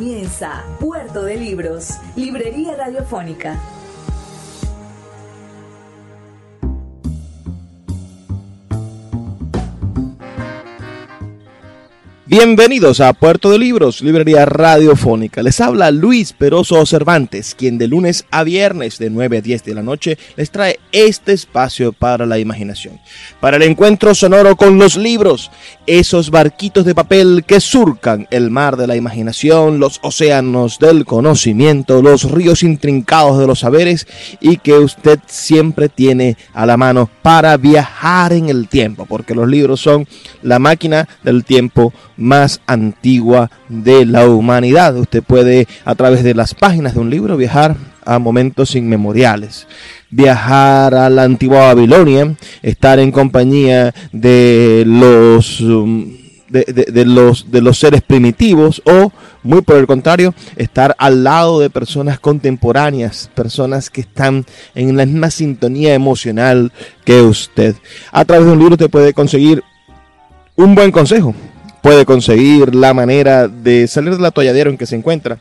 Comienza Puerto de Libros, Librería Radiofónica. Bienvenidos a Puerto de Libros, librería radiofónica. Les habla Luis Peroso Cervantes, quien de lunes a viernes de 9 a 10 de la noche les trae este espacio para la imaginación. Para el encuentro sonoro con los libros, esos barquitos de papel que surcan el mar de la imaginación, los océanos del conocimiento, los ríos intrincados de los saberes y que usted siempre tiene a la mano para viajar en el tiempo, porque los libros son la máquina del tiempo más antigua de la humanidad. Usted puede a través de las páginas de un libro viajar a momentos inmemoriales, viajar a la antigua Babilonia, estar en compañía de los... Um, de, los, de los seres primitivos o, muy por el contrario, estar al lado de personas contemporáneas, personas que están en la misma sintonía emocional que usted. A través de un libro usted puede conseguir un buen consejo, puede conseguir la manera de salir del atolladero en que se encuentra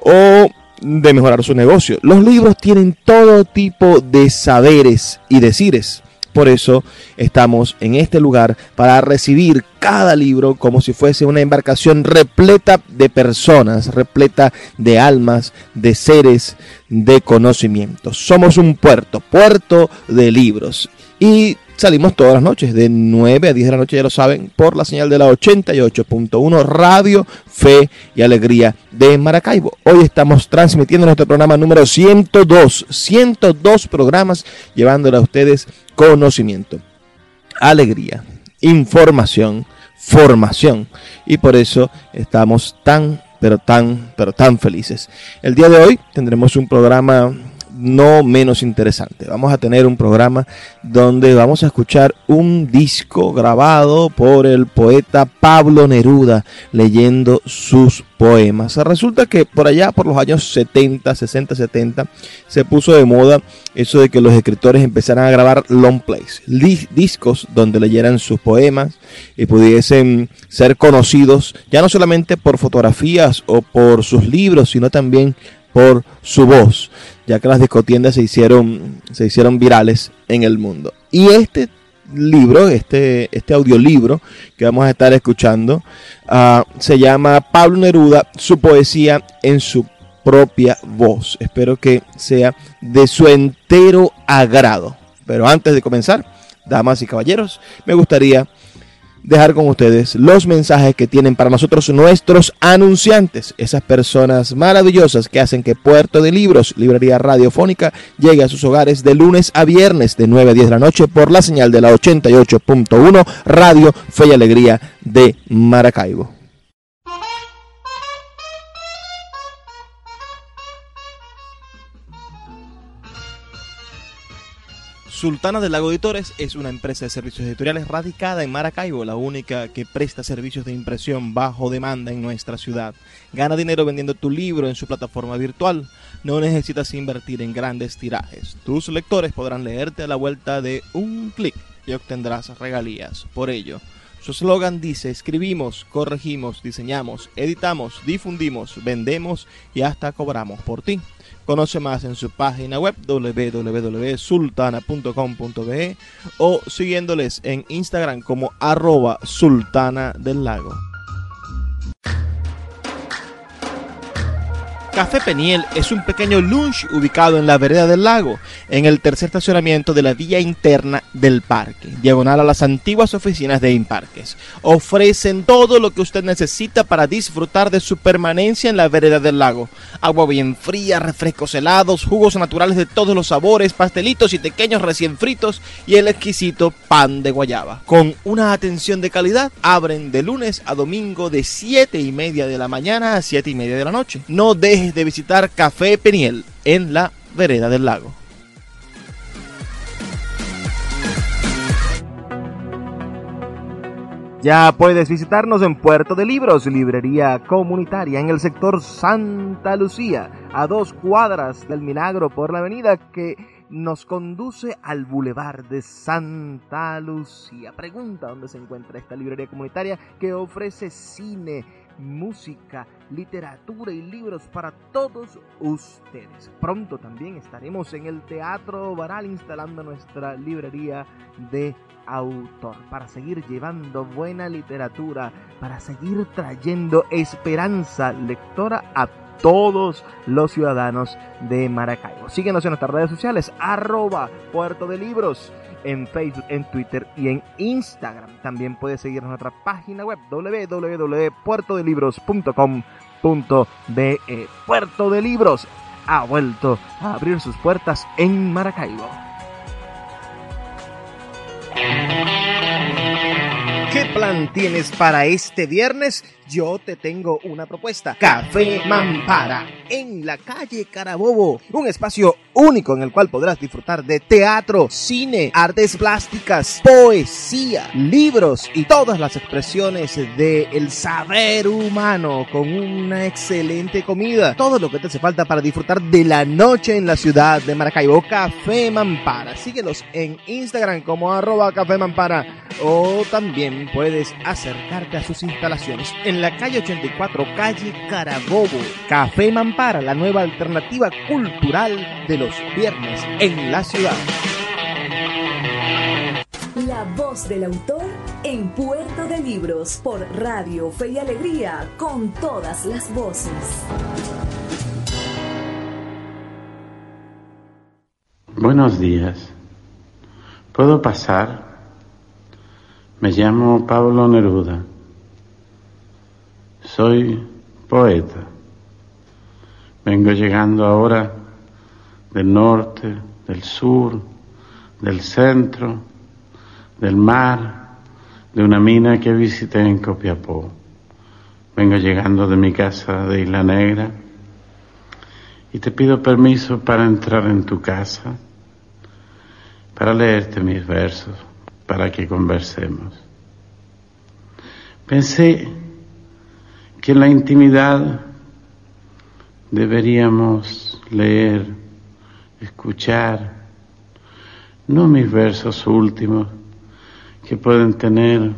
o de mejorar su negocio. Los libros tienen todo tipo de saberes y decires. Por eso estamos en este lugar para recibir cada libro como si fuese una embarcación repleta de personas, repleta de almas, de seres, de conocimientos. Somos un puerto, puerto de libros. Y Salimos todas las noches, de 9 a 10 de la noche, ya lo saben, por la señal de la 88.1 Radio Fe y Alegría de Maracaibo. Hoy estamos transmitiendo nuestro programa número 102, 102 programas llevándole a ustedes conocimiento, alegría, información, formación. Y por eso estamos tan, pero tan, pero tan felices. El día de hoy tendremos un programa no menos interesante. Vamos a tener un programa donde vamos a escuchar un disco grabado por el poeta Pablo Neruda leyendo sus poemas. Resulta que por allá, por los años 70, 60, 70, se puso de moda eso de que los escritores empezaran a grabar long plays, discos donde leyeran sus poemas y pudiesen ser conocidos ya no solamente por fotografías o por sus libros, sino también por su voz, ya que las discotiendas se hicieron, se hicieron virales en el mundo. Y este libro, este, este audiolibro que vamos a estar escuchando, ah, se llama Pablo Neruda, su poesía en su propia voz. Espero que sea de su entero agrado. Pero antes de comenzar, damas y caballeros, me gustaría dejar con ustedes los mensajes que tienen para nosotros nuestros anunciantes, esas personas maravillosas que hacen que Puerto de Libros, Librería Radiofónica, llegue a sus hogares de lunes a viernes de 9 a 10 de la noche por la señal de la 88.1 Radio Fe y Alegría de Maracaibo. Sultana del Lago Editores es una empresa de servicios editoriales radicada en Maracaibo, la única que presta servicios de impresión bajo demanda en nuestra ciudad. Gana dinero vendiendo tu libro en su plataforma virtual. No necesitas invertir en grandes tirajes. Tus lectores podrán leerte a la vuelta de un clic y obtendrás regalías. Por ello, su eslogan dice, escribimos, corregimos, diseñamos, editamos, difundimos, vendemos y hasta cobramos por ti. Conoce más en su página web www.sultana.com.be o siguiéndoles en Instagram como arroba sultana del lago. Café Peniel es un pequeño lunch ubicado en la vereda del lago, en el tercer estacionamiento de la vía interna del parque, diagonal a las antiguas oficinas de Imparques. Ofrecen todo lo que usted necesita para disfrutar de su permanencia en la vereda del lago. Agua bien fría, refrescos helados, jugos naturales de todos los sabores, pastelitos y pequeños recién fritos y el exquisito pan de guayaba. Con una atención de calidad, abren de lunes a domingo de 7 y media de la mañana a 7 y media de la noche. No deje de visitar Café Peniel en la vereda del lago. Ya puedes visitarnos en Puerto de Libros, librería comunitaria en el sector Santa Lucía, a dos cuadras del Milagro por la avenida que nos conduce al Boulevard de Santa Lucía. Pregunta dónde se encuentra esta librería comunitaria que ofrece cine, música, literatura y libros para todos ustedes. Pronto también estaremos en el Teatro Baral instalando nuestra librería de autor para seguir llevando buena literatura, para seguir trayendo esperanza lectora a todos los ciudadanos de Maracaibo. Síguenos en nuestras redes sociales, arroba Puerto de Libros en Facebook, en Twitter y en Instagram. También puedes seguirnos en nuestra página web www.puertodelibros.com.de. Puerto de Libros ha vuelto a abrir sus puertas en Maracaibo. ¿Qué plan tienes para este viernes? Yo te tengo una propuesta. Café Mampara, en la calle Carabobo. Un espacio único en el cual podrás disfrutar de teatro, cine, artes plásticas, poesía, libros y todas las expresiones del saber humano con una excelente comida. Todo lo que te hace falta para disfrutar de la noche en la ciudad de Maracaibo. Café Mampara. Síguelos en Instagram como arroba Café Mampara o también puedes acercarte a sus instalaciones en la calle 84, calle Carabobo. Café Mampara, la nueva alternativa cultural de los viernes en la ciudad. La voz del autor en Puerto de Libros por Radio Fe y Alegría con todas las voces. Buenos días. ¿Puedo pasar? Me llamo Pablo Neruda. Soy poeta. Vengo llegando ahora del norte, del sur, del centro, del mar, de una mina que visité en Copiapó. Vengo llegando de mi casa de Isla Negra y te pido permiso para entrar en tu casa, para leerte mis versos, para que conversemos. Pensé que la intimidad deberíamos leer, escuchar, no mis versos últimos, que pueden tener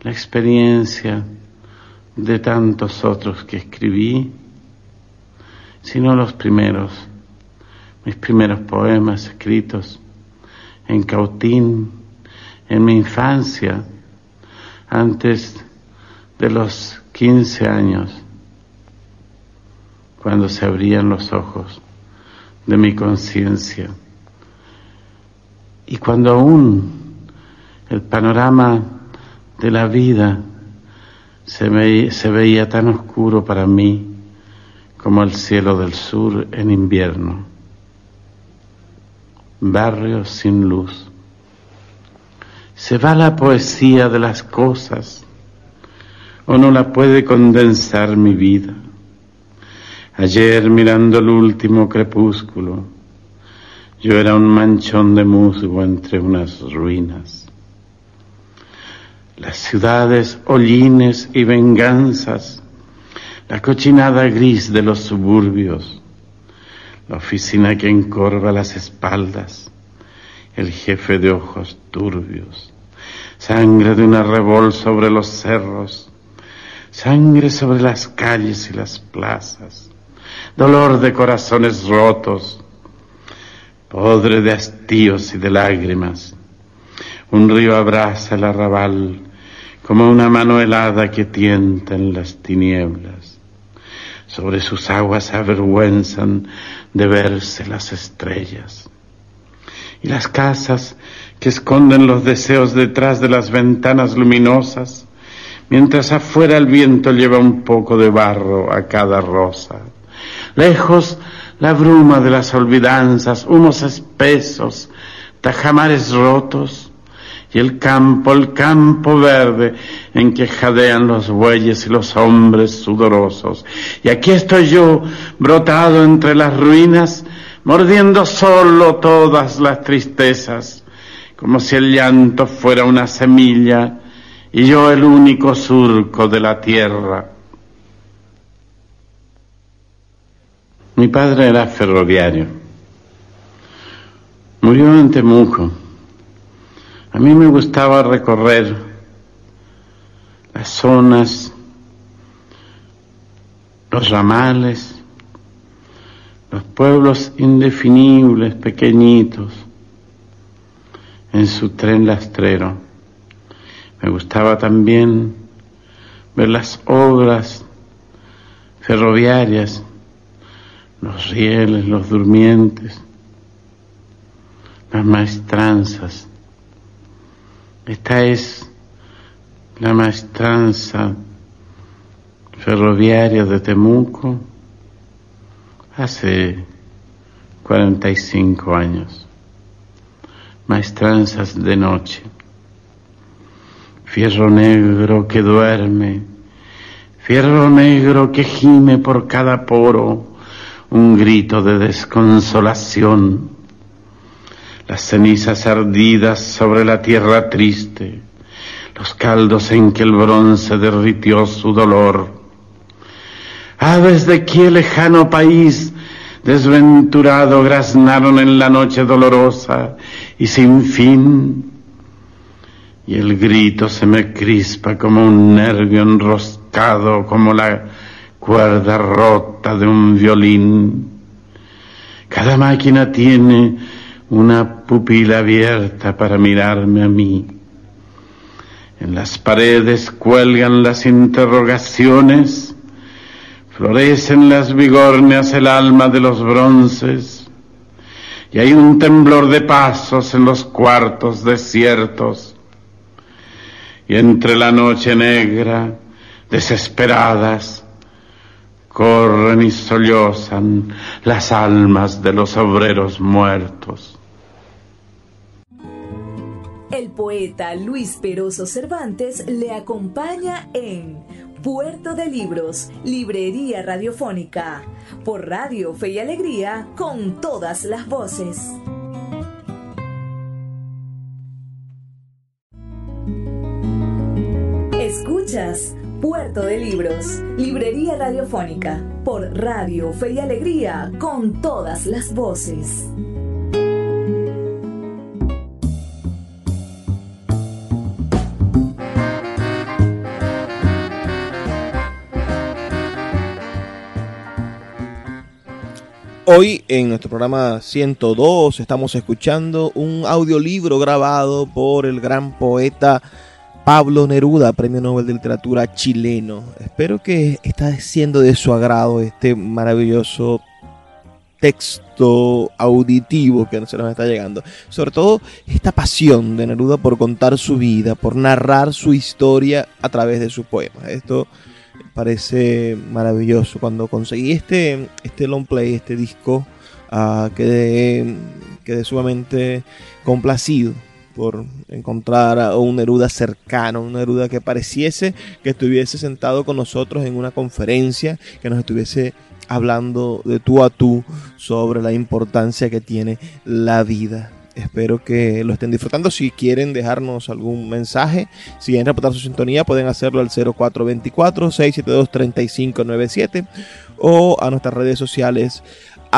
la experiencia de tantos otros que escribí, sino los primeros, mis primeros poemas escritos en Cautín, en mi infancia, antes de los 15 años, cuando se abrían los ojos de mi conciencia y cuando aún el panorama de la vida se, veía tan oscuro para mí como el cielo del sur en invierno. Barrios sin luz. Se va la poesía de las cosas o no la puede condensar mi vida. Ayer mirando el último crepúsculo, yo era un manchón de musgo entre unas ruinas. Las ciudades, hollines y venganzas, la cochinada gris de los suburbios, la oficina que encorva las espaldas, el jefe de ojos turbios, sangre de una revol sobre los cerros, sangre sobre las calles y las plazas, dolor de corazones rotos, podre de hastíos y de lágrimas. Un río abraza el arrabal como una mano helada que tienta en las tinieblas. Sobre sus aguas avergüenzan de verse las estrellas. Y las casas que esconden los deseos detrás de las ventanas luminosas mientras afuera el viento lleva un poco de barro a cada rosa. Lejos la bruma de las olvidanzas, unos espesos, tajamares rotos, y el campo, el campo verde en que jadean los bueyes y los hombres sudorosos. Y aquí estoy yo, brotado entre las ruinas, mordiendo solo todas las tristezas, como si el llanto fuera una semilla y yo el único surco de la tierra. Mi padre era ferroviario. Murió en Temuco. A mí me gustaba recorrer las zonas, los ramales, los pueblos indefinibles, pequeñitos, en su tren lastrero. Me gustaba también ver las obras ferroviarias, los rieles, los durmientes, las maestranzas. Esta es la maestranza ferroviaria de Temuco hace 45 años. Maestranzas de noche fierro negro que duerme, fierro negro que gime por cada poro, un grito de desconsolación, las cenizas ardidas sobre la tierra triste, los caldos en que el bronce derritió su dolor. Aves de qué lejano país desventurado graznaron en la noche dolorosa y sin fin y el grito se me crispa como un nervio enroscado, como la cuerda rota de un violín. Cada máquina tiene una pupila abierta para mirarme a mí. En las paredes cuelgan las interrogaciones, florecen las vigorneas el alma de los bronces, y hay un temblor de pasos en los cuartos desiertos y entre la noche negra, desesperadas, corren y sollozan las almas de los obreros muertos. El poeta Luis Peroso Cervantes le acompaña en Puerto de Libros, Librería Radiofónica, por Radio Fe y Alegría, con todas las voces. Escuchas Puerto de Libros, Librería Radiofónica, por Radio Fe y Alegría, con todas las voces. Hoy en nuestro programa 102 estamos escuchando un audiolibro grabado por el gran poeta Pablo Neruda, Premio Nobel de Literatura chileno. Espero que está siendo de su agrado este maravilloso texto auditivo que se nos está llegando. Sobre todo esta pasión de Neruda por contar su vida, por narrar su historia a través de sus poemas. Esto parece maravilloso. Cuando conseguí este, este long play, este disco, uh, quedé, quedé sumamente complacido por encontrar a un Neruda cercano, un Neruda que pareciese que estuviese sentado con nosotros en una conferencia, que nos estuviese hablando de tú a tú sobre la importancia que tiene la vida. Espero que lo estén disfrutando. Si quieren dejarnos algún mensaje, si quieren reportar su sintonía, pueden hacerlo al 0424-672-3597 o a nuestras redes sociales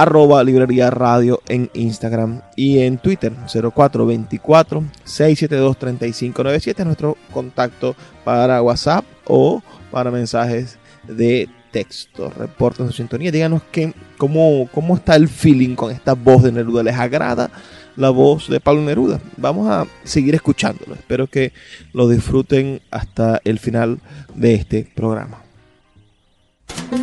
arroba librería radio en Instagram y en Twitter 0424 672 3597 nuestro contacto para WhatsApp o para mensajes de texto. Reporten su sintonía, díganos que, cómo, cómo está el feeling con esta voz de Neruda. ¿Les agrada la voz de Pablo Neruda? Vamos a seguir escuchándolo. Espero que lo disfruten hasta el final de este programa.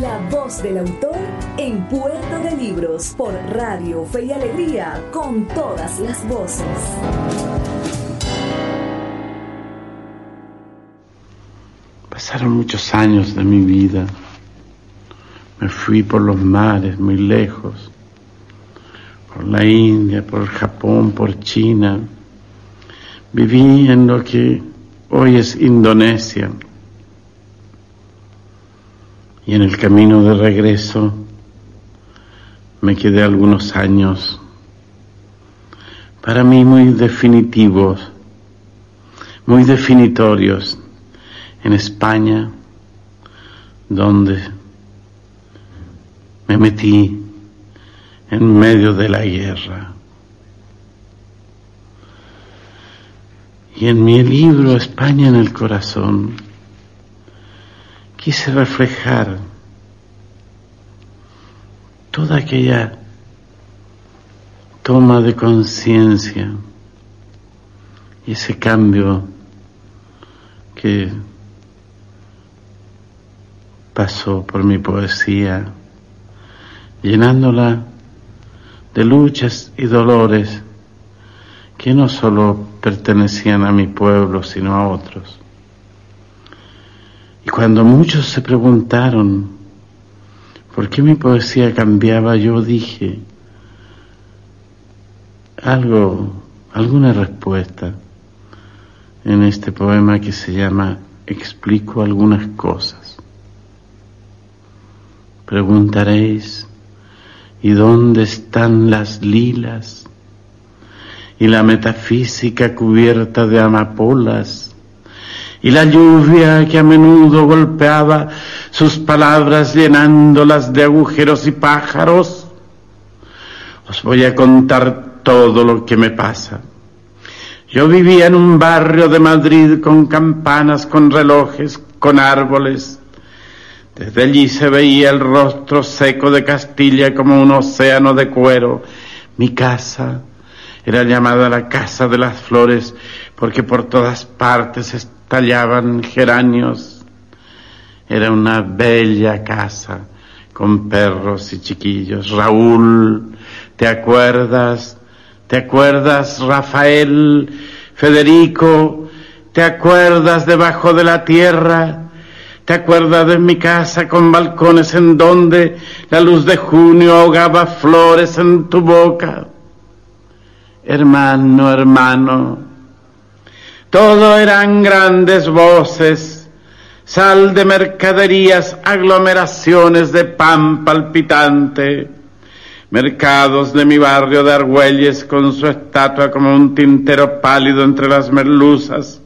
La voz del autor en Puerto de Libros por Radio Fe y Alegría con todas las voces. Pasaron muchos años de mi vida. Me fui por los mares muy lejos, por la India, por Japón, por China. Viví en lo que hoy es Indonesia y en el camino de regreso me quedé algunos años, para mí muy definitivos, muy definitorios, en España, donde me metí en medio de la guerra. Y en mi libro España en el corazón quise reflejar toda aquella toma de conciencia y ese cambio que pasó por mi poesía, llenándola de luchas y dolores que no solo pertenecían a mi pueblo, sino a otros. Y cuando muchos se preguntaron por qué mi poesía cambiaba, yo dije algo, alguna respuesta en este poema que se llama Explico algunas cosas. Preguntaréis, ¿y dónde están las lilas? Y la metafísica cubierta de amapolas, y la lluvia que a menudo golpeaba sus palabras llenándolas de agujeros y pájaros. Os voy a contar todo lo que me pasa. Yo vivía en un barrio de Madrid con campanas, con relojes, con árboles, desde allí se veía el rostro seco de Castilla como un océano de cuero. Mi casa era llamada la casa de las flores porque por todas partes estallaban geranios. Era una bella casa con perros y chiquillos. Raúl, ¿te acuerdas? ¿Te acuerdas, Rafael, Federico? ¿Te acuerdas debajo de la tierra? ¿Te acuerdas de mi casa con balcones en donde la luz de junio ahogaba flores en tu boca? Hermano, hermano, todo eran grandes voces, sal de mercaderías, aglomeraciones de pan palpitante, mercados de mi barrio de Argüelles con su estatua como un tintero pálido entre las merluzas.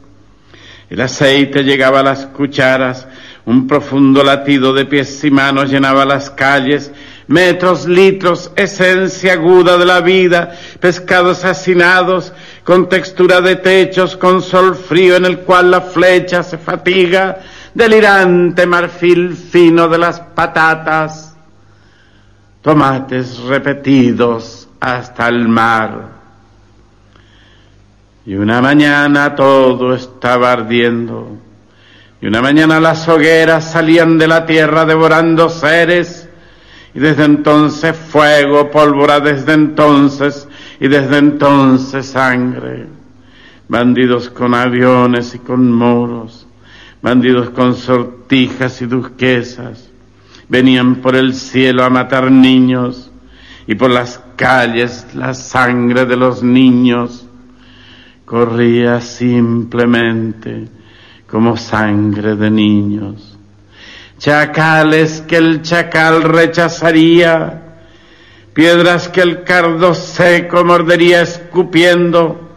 El aceite llegaba a las cucharas, un profundo latido de pies y manos llenaba las calles, metros, litros, esencia aguda de la vida, pescados hacinados, con textura de techos, con sol frío en el cual la flecha se fatiga, delirante marfil fino de las patatas, tomates repetidos hasta el mar. Y una mañana todo estaba ardiendo y una mañana las hogueras salían de la tierra devorando seres, y desde entonces fuego, pólvora desde entonces, y desde entonces sangre. Bandidos con aviones y con moros, bandidos con sortijas y duquesas, venían por el cielo a matar niños, y por las calles la sangre de los niños corría simplemente como sangre de niños. Chacales que el chacal rechazaría, piedras que el cardo seco mordería escupiendo,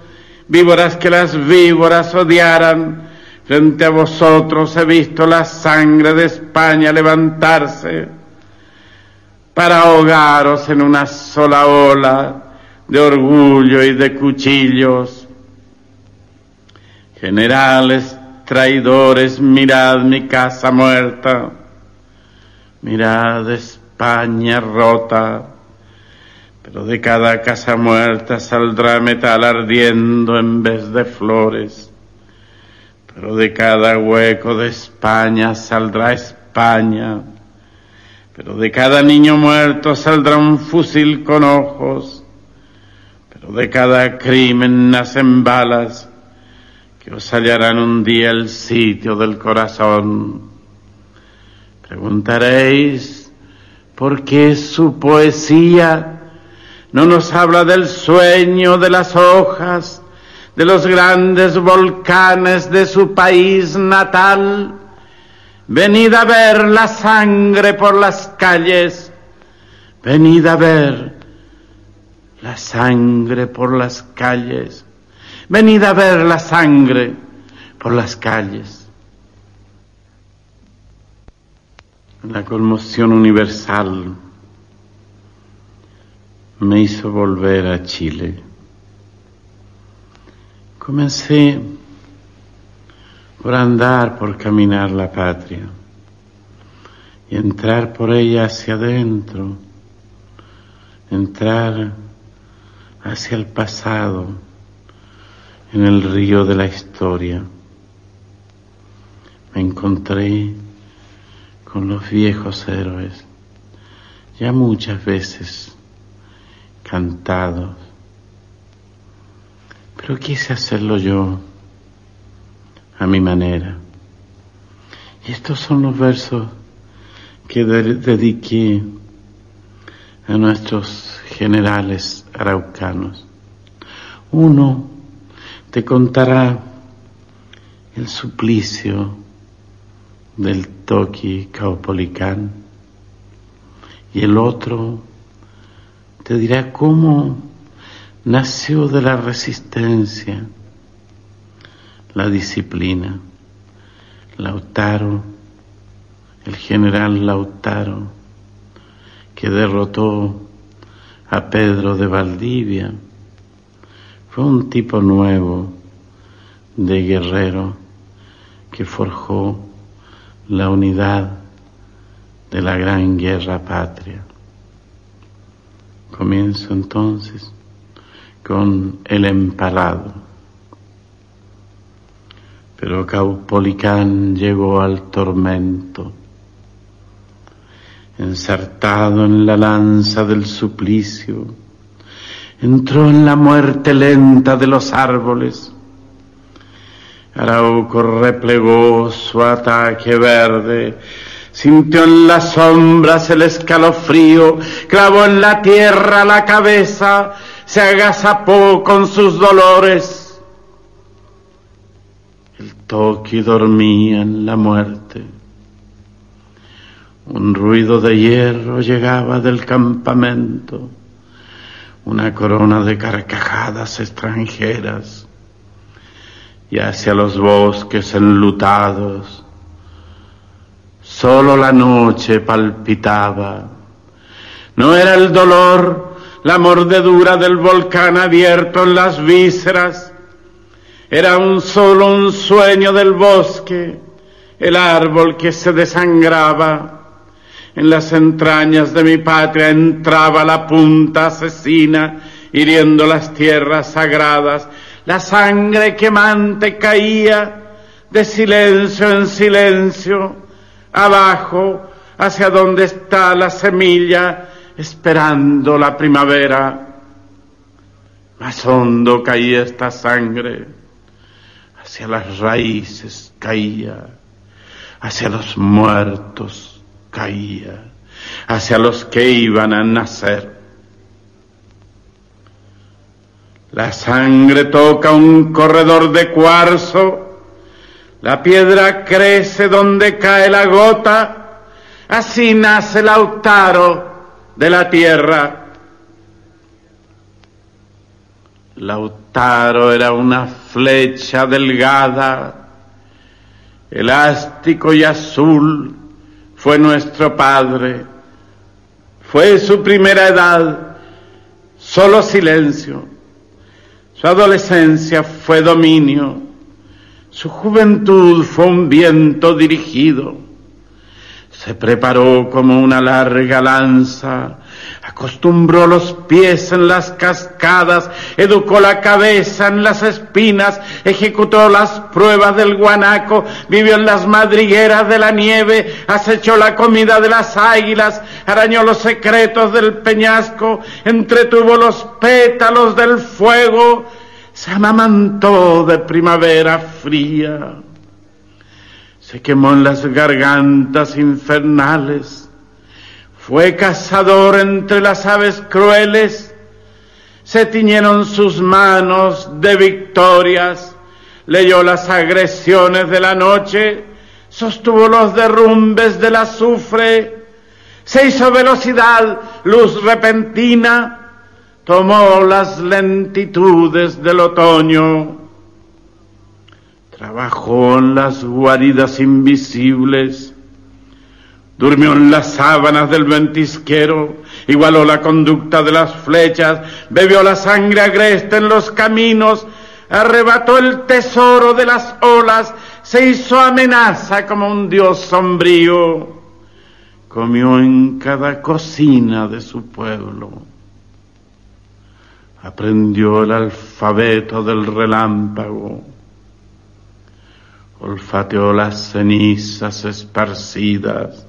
víboras que las víboras odiaran. Frente a vosotros he visto la sangre de España levantarse para ahogaros en una sola ola de orgullo y de cuchillos. Generales traidores, mirad mi casa muerta, mirad España rota, pero de cada casa muerta saldrá metal ardiendo en vez de flores, pero de cada hueco de España saldrá España, pero de cada niño muerto saldrá un fusil con ojos, pero de cada crimen nacen balas, que os hallarán un día el sitio del corazón. Preguntaréis por qué su poesía no nos habla del sueño de las hojas, de los grandes volcanes de su país natal. Venid a ver la sangre por las calles, venid a ver la sangre por las calles, venid a ver la sangre por las calles. La conmoción universal me hizo volver a Chile. Comencé por andar, por caminar la patria y entrar por ella hacia adentro, entrar hacia el pasado en el río de la historia. Me encontré con los viejos héroes, ya muchas veces cantados, pero quise hacerlo yo a mi manera. Y estos son los versos que dediqué a nuestros generales araucanos. Uno te contará el suplicio del Toki Caupolicán y el otro te dirá cómo nació de la resistencia la disciplina. Lautaro, el general Lautaro, que derrotó a Pedro de Valdivia, fue un tipo nuevo de guerrero que forjó la unidad de la gran guerra patria. Comienzo entonces con el empalado. Pero Caupolicán llegó al tormento, ensartado en la lanza del suplicio, entró en la muerte lenta de los árboles. Arauco replegó su ataque verde, sintió en las sombras el escalofrío, clavó en la tierra la cabeza, se agazapó con sus dolores. Toki dormía en la muerte. Un ruido de hierro llegaba del campamento, una corona de carcajadas extranjeras, y hacia los bosques enlutados, solo la noche palpitaba. No era el dolor, la mordedura del volcán abierto en las vísceras, era un solo un sueño del bosque, el árbol que se desangraba. En las entrañas de mi patria entraba la punta asesina, hiriendo las tierras sagradas. La sangre quemante caía de silencio en silencio, abajo, hacia donde está la semilla, esperando la primavera. Más hondo caía esta sangre hacia las raíces caía, hacia los muertos caía, hacia los que iban a nacer. La sangre toca un corredor de cuarzo, la piedra crece donde cae la gota, así nace el autaro de la tierra. Lautaro era una flecha delgada, elástico y azul, fue nuestro padre. Fue su primera edad, solo silencio. Su adolescencia fue dominio. Su juventud fue un viento dirigido. Se preparó como una larga lanza. Acostumbró los pies en las cascadas, educó la cabeza en las espinas, ejecutó las pruebas del guanaco, vivió en las madrigueras de la nieve, acechó la comida de las águilas, arañó los secretos del peñasco, entretuvo los pétalos del fuego, se amamantó de primavera fría, se quemó en las gargantas infernales, fue cazador entre las aves crueles, se tiñeron sus manos de victorias, leyó las agresiones de la noche, sostuvo los derrumbes del azufre, se hizo velocidad, luz repentina, tomó las lentitudes del otoño, trabajó en las guaridas invisibles, durmió en las sábanas del ventisquero, igualó la conducta de las flechas, bebió la sangre agreste en los caminos, arrebató el tesoro de las olas, se hizo amenaza como un dios sombrío, comió en cada cocina de su pueblo aprendió el alfabeto del relámpago, olfateó las cenizas esparcidas,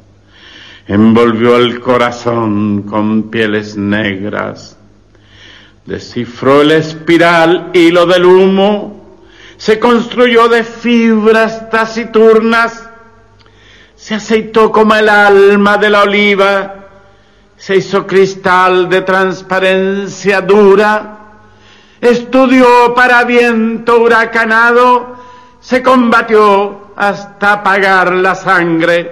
envolvió el corazón con pieles negras, descifró el espiral hilo del humo, se construyó de fibras taciturnas, se aceitó como el alma de la oliva, se hizo cristal de transparencia dura, estudió para viento huracanado, se combatió hasta apagar la sangre.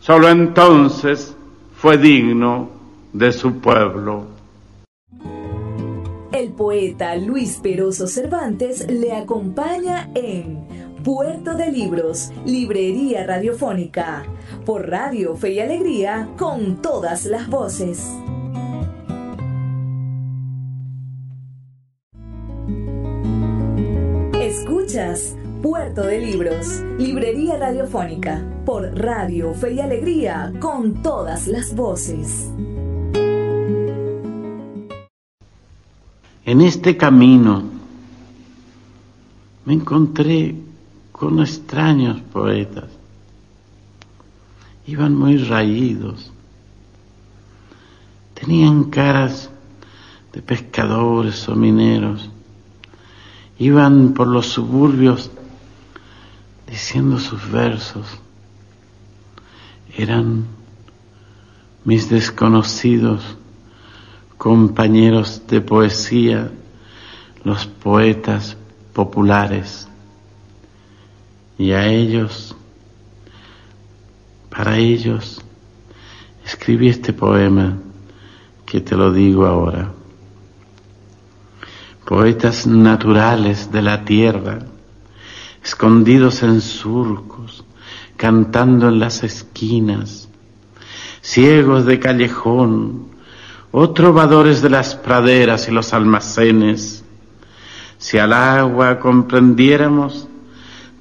Solo entonces fue digno de su pueblo. El poeta Luis Peroso Cervantes le acompaña en Puerto de Libros, Librería Radiofónica, por Radio Fe y Alegría, con todas las voces. Escuchas Puerto de Libros, Librería Radiofónica, por Radio Fe y Alegría, con todas las voces. En este camino me encontré con extraños poetas. Iban muy raídos. Tenían caras de pescadores o mineros. Iban por los suburbios diciendo sus versos. Eran mis desconocidos compañeros de poesía, los poetas populares y a ellos, para ellos, escribí este poema que te lo digo ahora. Poetas naturales de la tierra, escondidos en surcos, cantando en las esquinas, ciegos de callejón, o trovadores de las praderas y los almacenes, si al agua comprendiéramos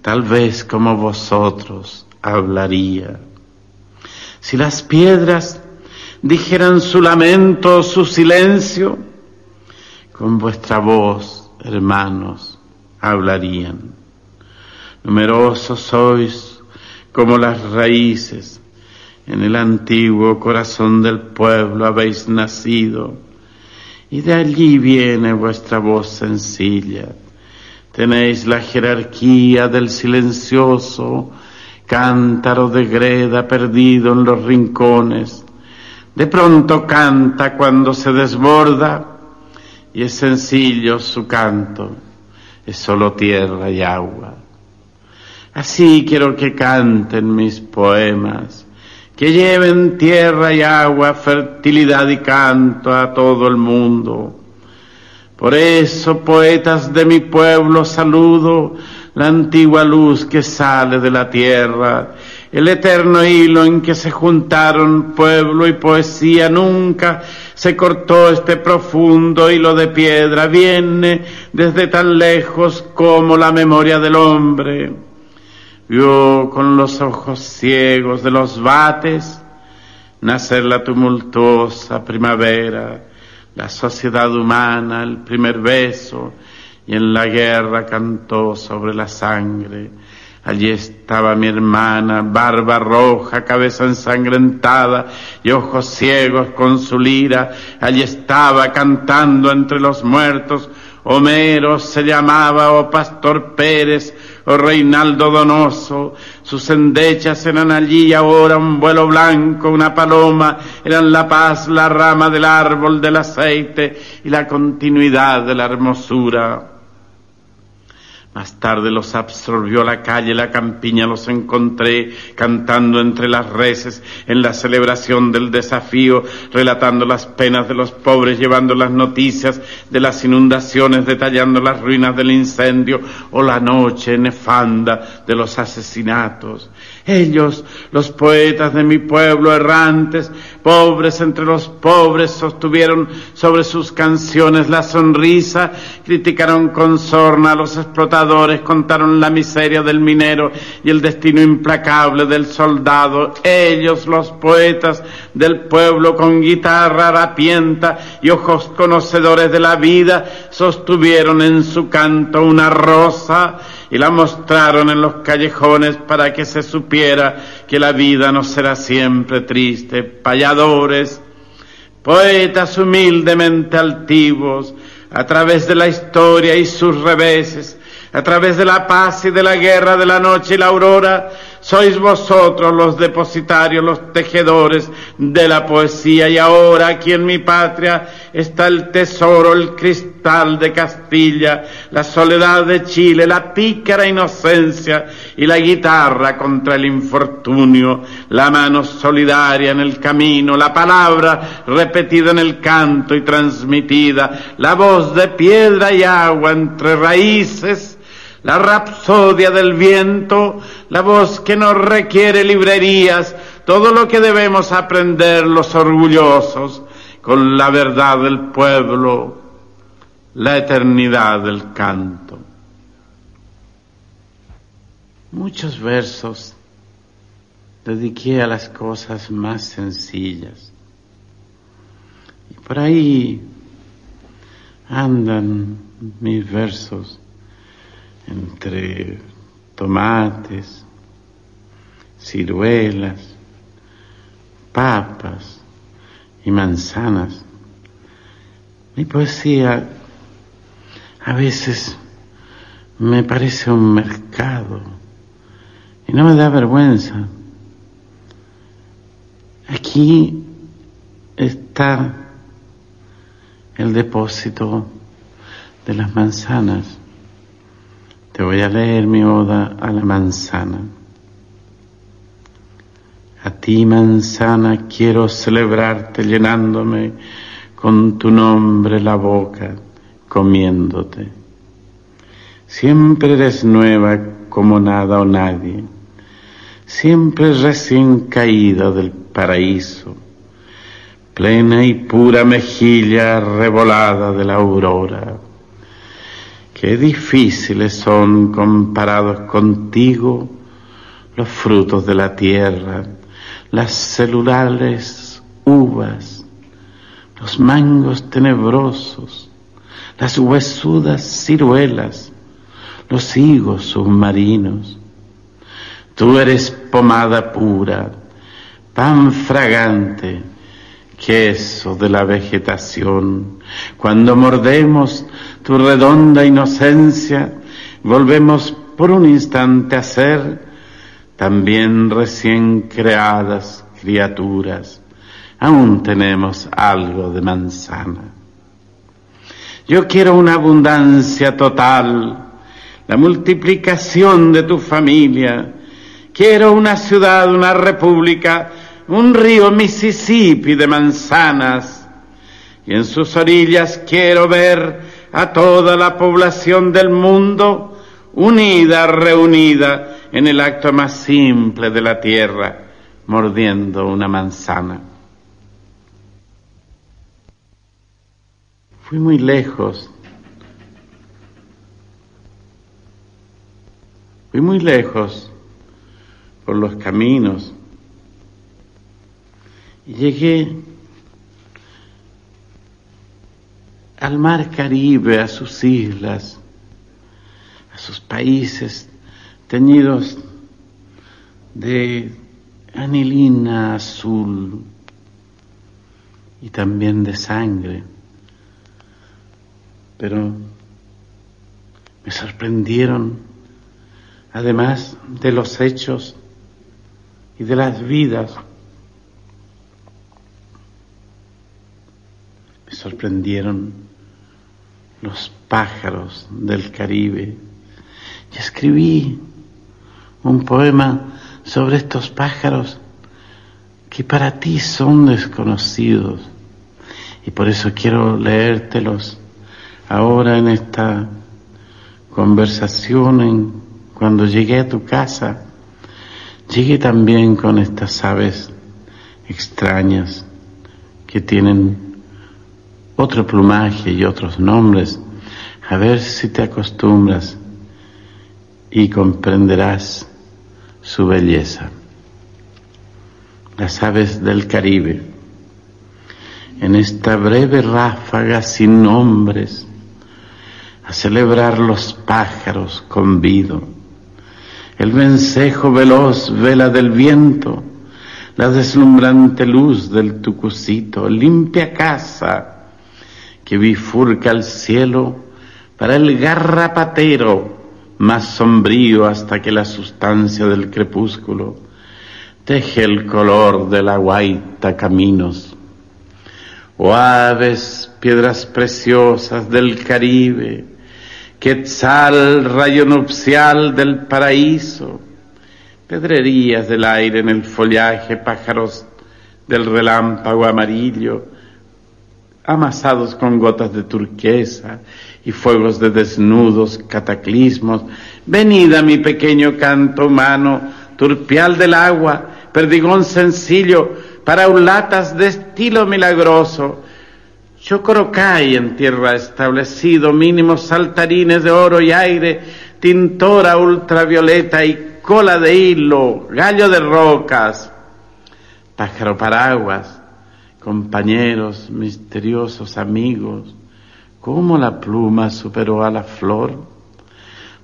tal vez como vosotros hablaría. Si las piedras dijeran su lamento, su silencio, con vuestra voz, hermanos, hablarían. Numerosos sois como las raíces, en el antiguo corazón del pueblo habéis nacido, y de allí viene vuestra voz sencilla Tenéis la jerarquía del silencioso cántaro de greda perdido en los rincones. De pronto canta cuando se desborda y es sencillo su canto, es solo tierra y agua. Así quiero que canten mis poemas, que lleven tierra y agua, fertilidad y canto a todo el mundo por eso, poetas de mi pueblo, saludo la antigua luz que sale de la tierra, el eterno hilo en que se juntaron pueblo y poesía. Nunca se cortó este profundo hilo de piedra, viene desde tan lejos como la memoria del hombre. Vio con los ojos ciegos de los bates nacer la tumultuosa primavera la sociedad humana, el primer beso, y en la guerra cantó sobre la sangre. Allí estaba mi hermana, barba roja, cabeza ensangrentada y ojos ciegos con su lira. Allí estaba cantando entre los muertos. Homero se llamaba, o Pastor Pérez, oh Reinaldo Donoso, sus endechas eran allí ahora un vuelo blanco, una paloma, eran la paz, la rama del árbol del aceite y la continuidad de la hermosura. Más tarde los absorbió la calle, la campiña, los encontré cantando entre las reses en la celebración del desafío, relatando las penas de los pobres, llevando las noticias de las inundaciones, detallando las ruinas del incendio o la noche nefanda de los asesinatos. Ellos, los poetas de mi pueblo errantes, pobres entre los pobres, sostuvieron sobre sus canciones la sonrisa, criticaron con sorna a los explotadores, contaron la miseria del minero y el destino implacable del soldado. Ellos, los poetas del pueblo, con guitarra harapienta y ojos conocedores de la vida, sostuvieron en su canto una rosa y la mostraron en los callejones para que se supiera que la vida no será siempre triste. Payadores, poetas humildemente altivos, a través de la historia y sus reveses, a través de la paz y de la guerra, de la noche y la aurora, sois vosotros los depositarios, los tejedores de la poesía. Y ahora aquí en mi patria está el tesoro, el cristal de Castilla, la soledad de Chile, la pícara inocencia y la guitarra contra el infortunio, la mano solidaria en el camino, la palabra repetida en el canto y transmitida, la voz de piedra y agua entre raíces, la rapsodia del viento, la voz que nos requiere librerías, todo lo que debemos aprender los orgullosos con la verdad del pueblo, la eternidad del canto. Muchos versos dediqué a las cosas más sencillas. Y por ahí andan mis versos entre tomates, ciruelas, papas y manzanas. Mi poesía a veces me parece un mercado y no me da vergüenza. Aquí está el depósito de las manzanas. Te voy a leer mi oda a la manzana. A ti, manzana, quiero celebrarte llenándome con tu nombre la boca, comiéndote. Siempre eres nueva como nada o nadie, siempre recién caída del paraíso, plena y pura mejilla revolada de la aurora Qué difíciles son comparados contigo los frutos de la tierra, las celulares uvas, los mangos tenebrosos, las huesudas ciruelas, los higos submarinos. Tú eres pomada pura, tan fragante, queso de la vegetación. Cuando mordemos tu redonda inocencia, volvemos por un instante a ser también recién creadas criaturas. Aún tenemos algo de manzana. Yo quiero una abundancia total, la multiplicación de tu familia. Quiero una ciudad, una república, un río Mississippi de manzanas. Y en sus orillas quiero ver a toda la población del mundo unida, reunida en el acto más simple de la tierra, mordiendo una manzana. Fui muy lejos. Fui muy lejos por los caminos y llegué al mar Caribe, a sus islas, a sus países teñidos de anilina azul y también de sangre. Pero me sorprendieron además de los hechos y de las vidas. Me sorprendieron los pájaros del Caribe y escribí un poema sobre estos pájaros que para ti son desconocidos. Y por eso quiero leértelos ahora en esta conversación cuando llegué a tu casa. Llegué también con estas aves extrañas que tienen otro plumaje y otros nombres a ver si te acostumbras y comprenderás su belleza. Las aves del Caribe, en esta breve ráfaga sin nombres, a celebrar los pájaros convido. El vencejo veloz vela del viento, la deslumbrante luz del tucucito, limpia casa que bifurca el cielo para el garrapatero más sombrío hasta que la sustancia del crepúsculo teje el color de la guaita caminos. O aves, piedras preciosas del Caribe, quetzal, rayo nupcial del paraíso, pedrerías del aire en el follaje, pájaros del relámpago amarillo, amasados con gotas de turquesa y fuegos de desnudos, cataclismos. Venida mi pequeño canto humano, turpial del agua, perdigón sencillo, paraulatas de estilo milagroso. Chocorocay en tierra establecido, mínimos saltarines de oro y aire, tintora ultravioleta y cola de hilo, gallo de rocas, pájaro paraguas, compañeros, misteriosos amigos, cómo la pluma superó a la flor.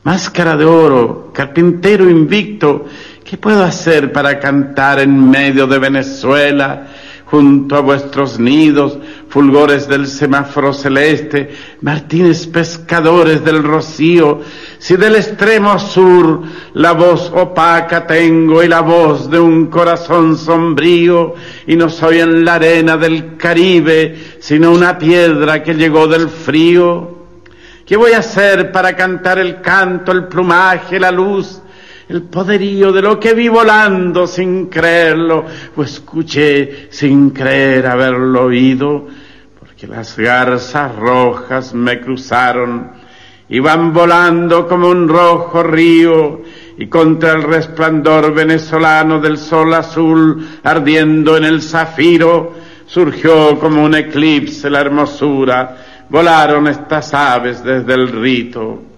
Máscara de oro, carpintero invicto, ¿qué puedo hacer para cantar en medio de Venezuela? Junto a vuestros nidos, fulgores del semáforo celeste, martines pescadores del rocío, si del extremo sur la voz opaca tengo y la voz de un corazón sombrío, y no soy en la arena del Caribe, sino una piedra que llegó del frío. ¿Qué voy a hacer para cantar el canto, el plumaje, la luz, el poderío de lo que vi volando sin creerlo, o escuché sin creer haberlo oído, porque las garzas rojas me cruzaron, iban volando como un rojo río, y contra el resplandor venezolano del sol azul ardiendo en el zafiro, surgió como un eclipse la hermosura, volaron estas aves desde el rito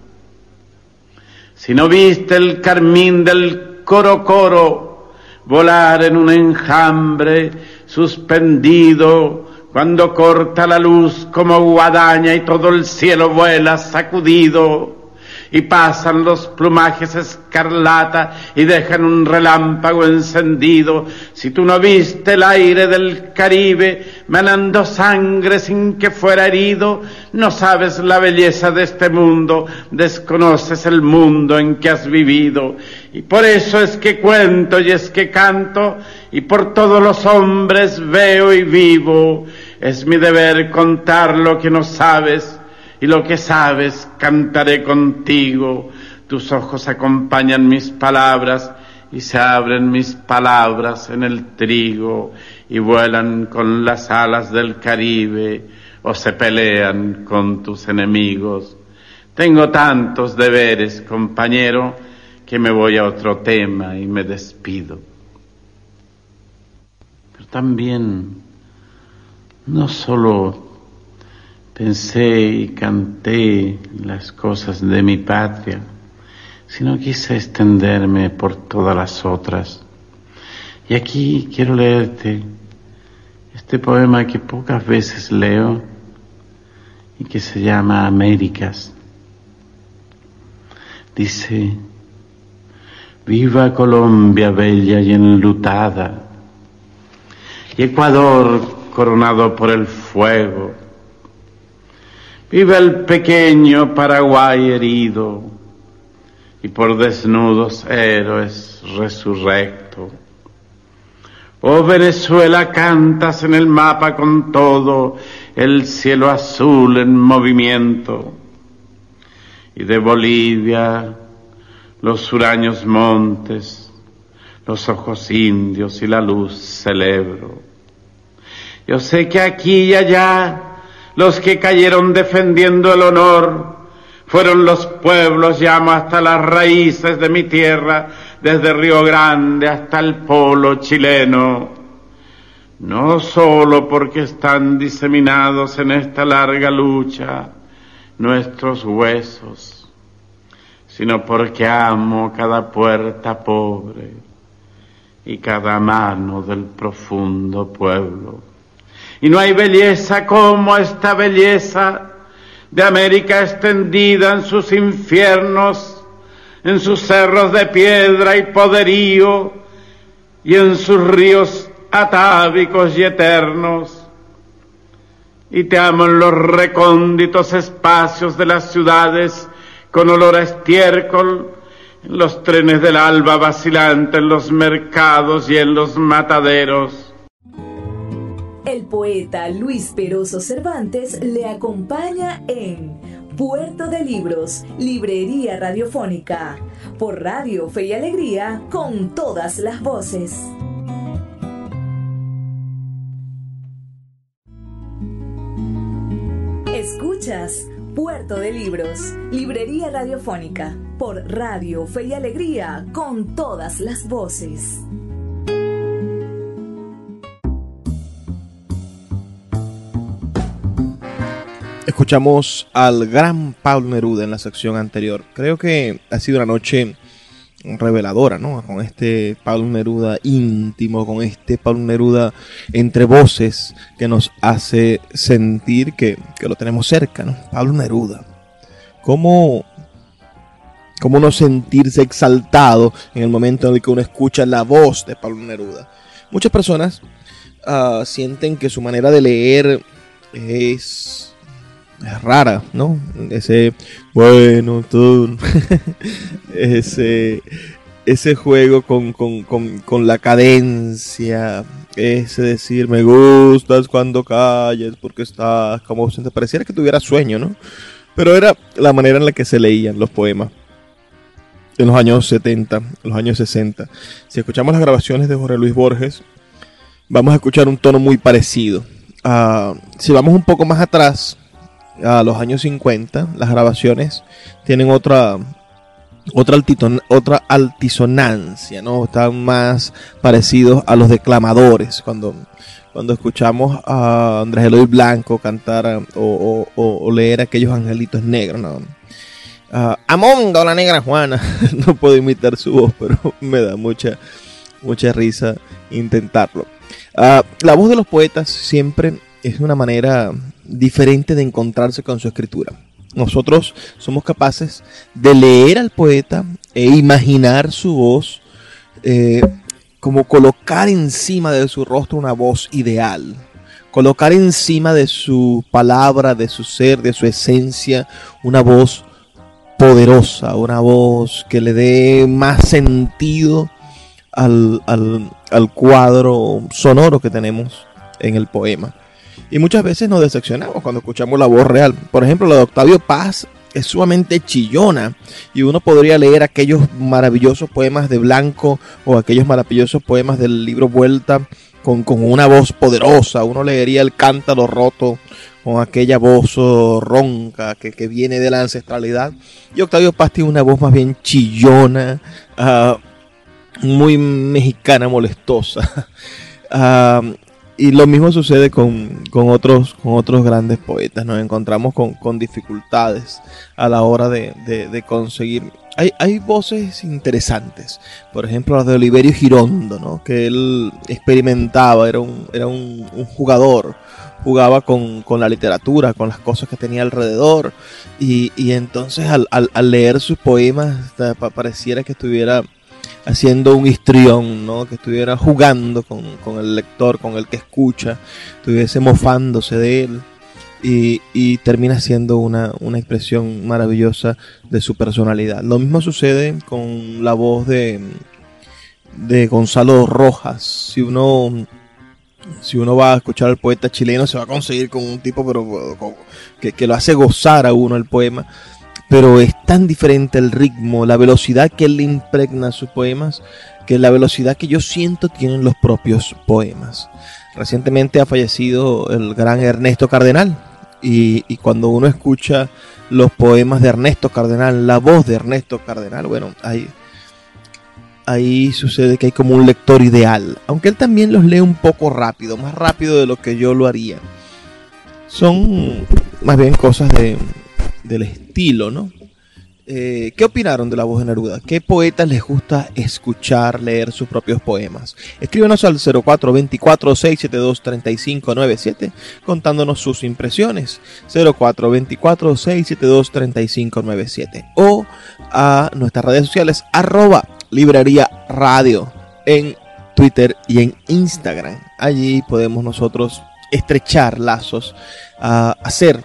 si no viste el carmín del coro coro volar en un enjambre suspendido cuando corta la luz como guadaña y todo el cielo vuela sacudido, y pasan los plumajes escarlata y dejan un relámpago encendido. Si tú no viste el aire del Caribe manando sangre sin que fuera herido, no sabes la belleza de este mundo, desconoces el mundo en que has vivido. Y por eso es que cuento y es que canto y por todos los hombres veo y vivo. Es mi deber contar lo que no sabes y lo que sabes cantaré contigo. Tus ojos acompañan mis palabras y se abren mis palabras en el trigo y vuelan con las alas del Caribe o se pelean con tus enemigos. Tengo tantos deberes, compañero, que me voy a otro tema y me despido. Pero también no solo pensé y canté las cosas de mi patria, sino quise extenderme por todas las otras. Y aquí quiero leerte este poema que pocas veces leo y que se llama Américas. Dice, viva Colombia bella y enlutada, y Ecuador coronado por el fuego, Viva el pequeño Paraguay herido, y por desnudos héroes resurrecto. Oh Venezuela, cantas en el mapa con todo el cielo azul en movimiento. Y de Bolivia los huraños montes, los ojos indios y la luz celebro. Yo sé que aquí y allá los que cayeron defendiendo el honor fueron los pueblos, llamo hasta las raíces de mi tierra, desde Río Grande hasta el polo chileno. No solo porque están diseminados en esta larga lucha nuestros huesos, sino porque amo cada puerta pobre y cada mano del profundo pueblo. Y no hay belleza como esta belleza de América extendida en sus infiernos, en sus cerros de piedra y poderío, y en sus ríos atávicos y eternos. Y te amo en los recónditos espacios de las ciudades con olor a estiércol, en los trenes del alba vacilante, en los mercados y en los mataderos el poeta Luis Peroso Cervantes le acompaña en Puerto de Libros, Librería Radiofónica, por Radio Fe y Alegría, con todas las voces. Escuchas Puerto de Libros, Librería Radiofónica, por Radio Fe y Alegría, con todas las voces. Escuchamos al gran Pablo Neruda en la sección anterior. Creo que ha sido una noche reveladora, ¿no? Con este Pablo Neruda íntimo, con este Pablo Neruda entre voces que nos hace sentir que, lo tenemos cerca, ¿no? Pablo Neruda. ¿Cómo, ¿Cómo no sentirse exaltado en el momento en el que uno escucha la voz de Pablo Neruda? Muchas personas ah, sienten que su manera de leer es rara, ¿no? Ese, bueno, todo, ese, ese juego con, con, con, con, la cadencia, ese decir, me gustas cuando calles porque estás como te pareciera que tuviera sueño, ¿no? Pero era la manera en la que se leían los poemas en los años 70, en los años 60. Si escuchamos las grabaciones de Jorge Luis Borges, vamos a escuchar un tono muy parecido. Ah, si vamos un poco más atrás, a los años 50, las grabaciones tienen otra otra, otra altisonancia, ¿no? Están más parecidos a los declamadores. Cuando, cuando escuchamos a Andrés Eloy Blanco cantar o, leer aquellos angelitos negros, ¿no? Uh, Amonga la negra Juana. no puedo imitar su voz, pero me da mucha, mucha risa intentarlo. Ah, la voz de los poetas siempre es una manera diferente de encontrarse con su escritura. Nosotros somos capaces de leer al poeta e imaginar su voz, eh, como colocar encima de su rostro una voz ideal, colocar encima de su palabra, de su ser, de su esencia, una voz poderosa, una voz que le dé más sentido al, al cuadro sonoro que tenemos en el poema. Y muchas veces nos decepcionamos cuando escuchamos la voz real. Por ejemplo, la de Octavio Paz es sumamente chillona y uno podría leer aquellos maravillosos poemas de Blanco o aquellos maravillosos poemas del libro Vuelta con, una voz poderosa. Uno leería el cántaro roto con aquella voz ronca que, viene de la ancestralidad. Y Octavio Paz tiene una voz más bien chillona, ah, muy mexicana, molestosa. Ah, y lo mismo sucede con, otros, con otros grandes poetas. Nos encontramos con, dificultades a la hora de, conseguir. Hay, hay, voces interesantes. Por ejemplo, la de Oliverio Girondo, ¿no? que él experimentaba, era un, era un, jugador. Jugaba con, la literatura, con las cosas que tenía alrededor. Y, y entonces al, al leer sus poemas pareciera que estuviera haciendo un histrión, ¿no? Que estuviera jugando con, el lector, con el que escucha, estuviese mofándose de él. y, termina siendo una, expresión maravillosa de su personalidad. Lo mismo sucede con la voz de, de Gonzalo Rojas. Si uno, si uno va a escuchar al poeta chileno, se va a conseguir con un tipo pero, que, que lo hace gozar a uno el poema. Pero es tan diferente el ritmo, la velocidad que él impregna a sus poemas, que la velocidad que yo siento tienen los propios poemas. Recientemente ha fallecido el gran Ernesto Cardenal, y, cuando uno escucha los poemas de Ernesto Cardenal, la voz de Ernesto Cardenal, bueno, ahí, ahí sucede que hay como un lector ideal, aunque él también los lee un poco rápido, más rápido de lo que yo lo haría. Son más bien cosas de, del estilo, ¿no? Eh, ¿Qué opinaron de la voz de Neruda? ¿Qué poetas les gusta escuchar, leer sus propios poemas? Escríbenos al 0424-672-3597 contándonos sus impresiones. 0424-672-3597 o a nuestras redes sociales arroba librería radio en Twitter y en Instagram. Allí podemos nosotros estrechar lazos, a hacer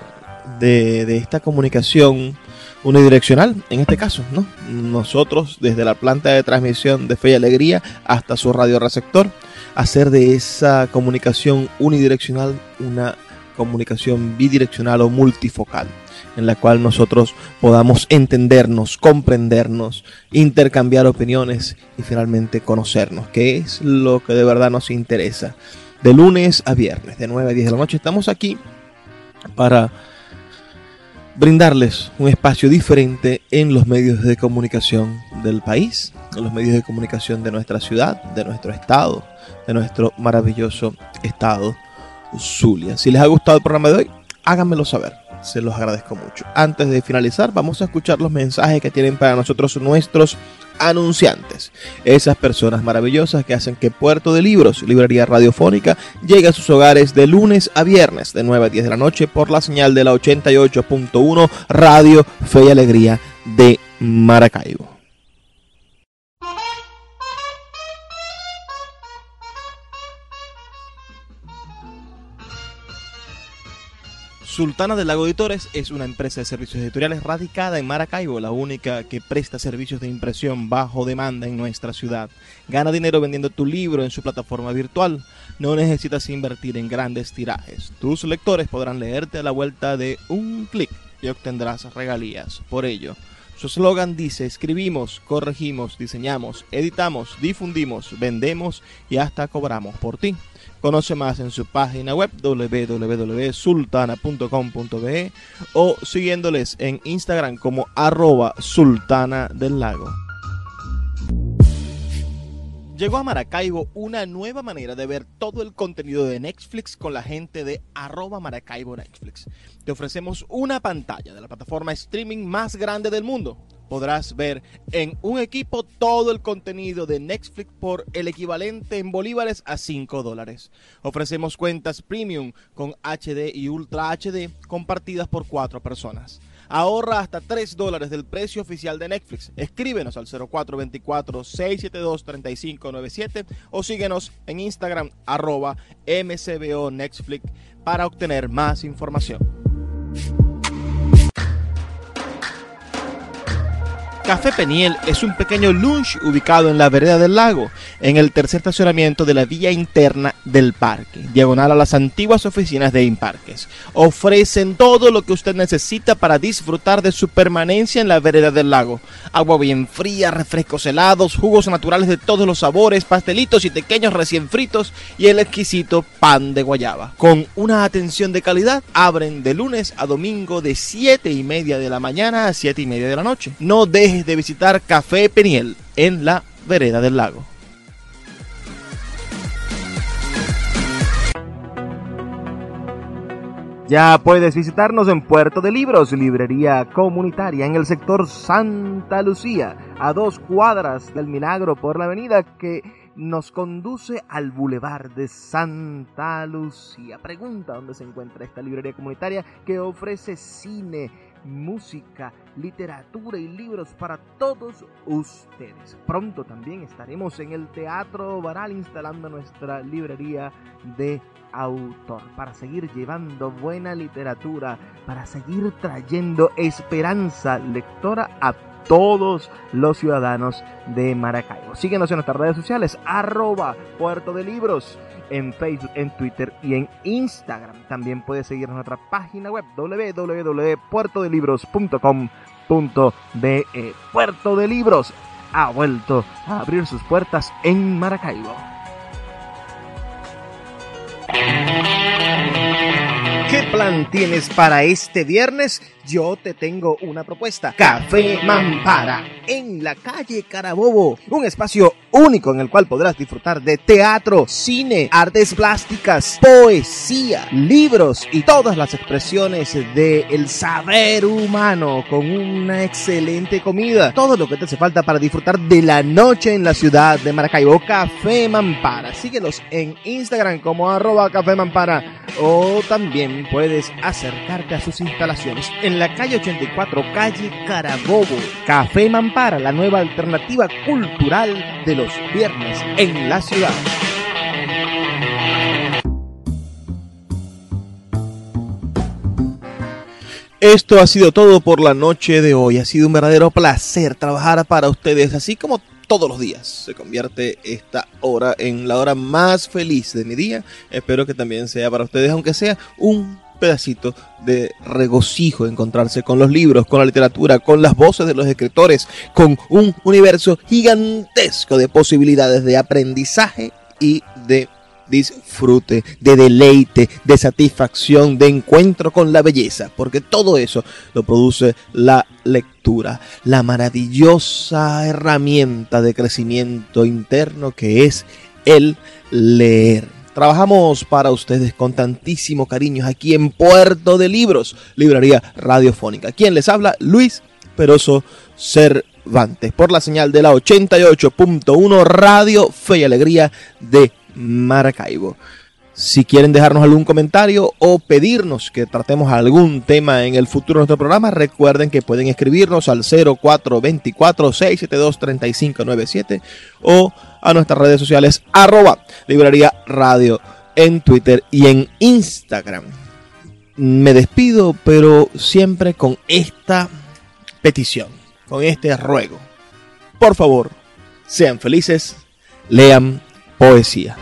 de, esta comunicación unidireccional, en este caso, ¿no? Nosotros, desde la planta de transmisión de Fe y Alegría hasta su radioreceptor, hacer de esa comunicación unidireccional una comunicación bidireccional o multifocal, en la cual nosotros podamos entendernos, comprendernos, intercambiar opiniones y finalmente conocernos, que es lo que de verdad nos interesa. De lunes a viernes, de 9 a 10 de la noche, estamos aquí para brindarles un espacio diferente en los medios de comunicación del país, en los medios de comunicación de nuestra ciudad, de nuestro estado, de nuestro maravilloso estado Zulia. Si les ha gustado el programa de hoy, háganmelo saber. Se los agradezco mucho. Antes de finalizar, vamos a escuchar los mensajes que tienen para nosotros nuestros anunciantes. Esas personas maravillosas que hacen que Puerto de Libros, librería radiofónica, llegue a sus hogares de lunes a viernes de 9 a 10 de la noche por la señal de la 88.1 Radio Fe y Alegría de Maracaibo. Sultana del Lago Editores es una empresa de servicios editoriales radicada en Maracaibo, la única que presta servicios de impresión bajo demanda en nuestra ciudad. Gana dinero vendiendo tu libro en su plataforma virtual. No necesitas invertir en grandes tirajes. Tus lectores podrán leerte a la vuelta de un clic y obtendrás regalías. Por ello, su eslogan dice, escribimos, corregimos, diseñamos, editamos, difundimos, vendemos y hasta cobramos por ti. Conoce más en su página web www.sultana.com.be o siguiéndoles en Instagram como arroba sultana del lago. Llegó a Maracaibo una nueva manera de ver todo el contenido de Netflix con la gente de arroba Maracaibo Netflix. Te ofrecemos una pantalla de la plataforma streaming más grande del mundo podrás ver en un equipo todo el contenido de Netflix por el equivalente en bolívares a 5 dólares. Ofrecemos cuentas premium con HD y Ultra HD compartidas por 4 personas. Ahorra hasta 3 dólares del precio oficial de Netflix. Escríbenos al 0424-672-3597 o síguenos en Instagram arroba mcbo para obtener más información. Café Peniel es un pequeño lunch ubicado en la vereda del lago, en el tercer estacionamiento de la vía interna del parque, diagonal a las antiguas oficinas de Imparques. Ofrecen todo lo que usted necesita para disfrutar de su permanencia en la vereda del lago. Agua bien fría, refrescos helados, jugos naturales de todos los sabores, pastelitos y pequeños recién fritos y el exquisito pan de guayaba. Con una atención de calidad, abren de lunes a domingo de 7 y media de la mañana a 7 y media de la noche. No deje de visitar Café Peniel en la vereda del lago. Ya puedes visitarnos en Puerto de Libros, librería comunitaria en el sector Santa Lucía, a dos cuadras del Milagro por la avenida que nos conduce al Boulevard de Santa Lucía. Pregunta dónde se encuentra esta librería comunitaria que ofrece cine, música, literatura y libros para todos ustedes. Pronto también estaremos en el Teatro Baral instalando nuestra librería de autor para seguir llevando buena literatura, para seguir trayendo esperanza lectora a todos los ciudadanos de Maracaibo. Síguenos en nuestras redes sociales, arroba Puerto de Libros en Facebook, en Twitter y en Instagram. También puedes seguirnos en nuestra página web www.puertodelibros.com.de. Puerto de Libros ha vuelto a abrir sus puertas en Maracaibo. ¿Qué plan tienes para este viernes? Yo te tengo una propuesta. Café Mampara, en la calle Carabobo. Un espacio único en el cual podrás disfrutar de teatro, cine, artes plásticas, poesía, libros y todas las expresiones del saber humano con una excelente comida. Todo lo que te hace falta para disfrutar de la noche en la ciudad de Maracaibo. Café Mampara. Síguelos en Instagram como arroba Café Mampara o también puedes acercarte a sus instalaciones en la calle 84, calle Carabobo. Café Mampara, la nueva alternativa cultural de los viernes en la ciudad. Esto ha sido todo por la noche de hoy. Ha sido un verdadero placer trabajar para ustedes, así como todos los días. Se convierte esta hora en la hora más feliz de mi día. Espero que también sea para ustedes, aunque sea un pedacito de regocijo encontrarse con los libros, con la literatura, con las voces de los escritores, con un universo gigantesco de posibilidades de aprendizaje y de disfrute, de deleite, de satisfacción, de encuentro con la belleza, porque todo eso lo produce la lectura, la maravillosa herramienta de crecimiento interno que es el leer. Trabajamos para ustedes con tantísimo cariño aquí en Puerto de Libros, Librería Radiofónica. Quien les habla, Luis Peroso Cervantes, por la señal de la 88.1 Radio Fe y Alegría de Maracaibo. Si quieren dejarnos algún comentario o pedirnos que tratemos algún tema en el futuro de nuestro programa, recuerden que pueden escribirnos al 0424-672-3597 o a nuestras redes sociales arroba librería radio en Twitter y en Instagram. Me despido, pero siempre con esta petición, con este ruego. Por favor, sean felices, lean poesía.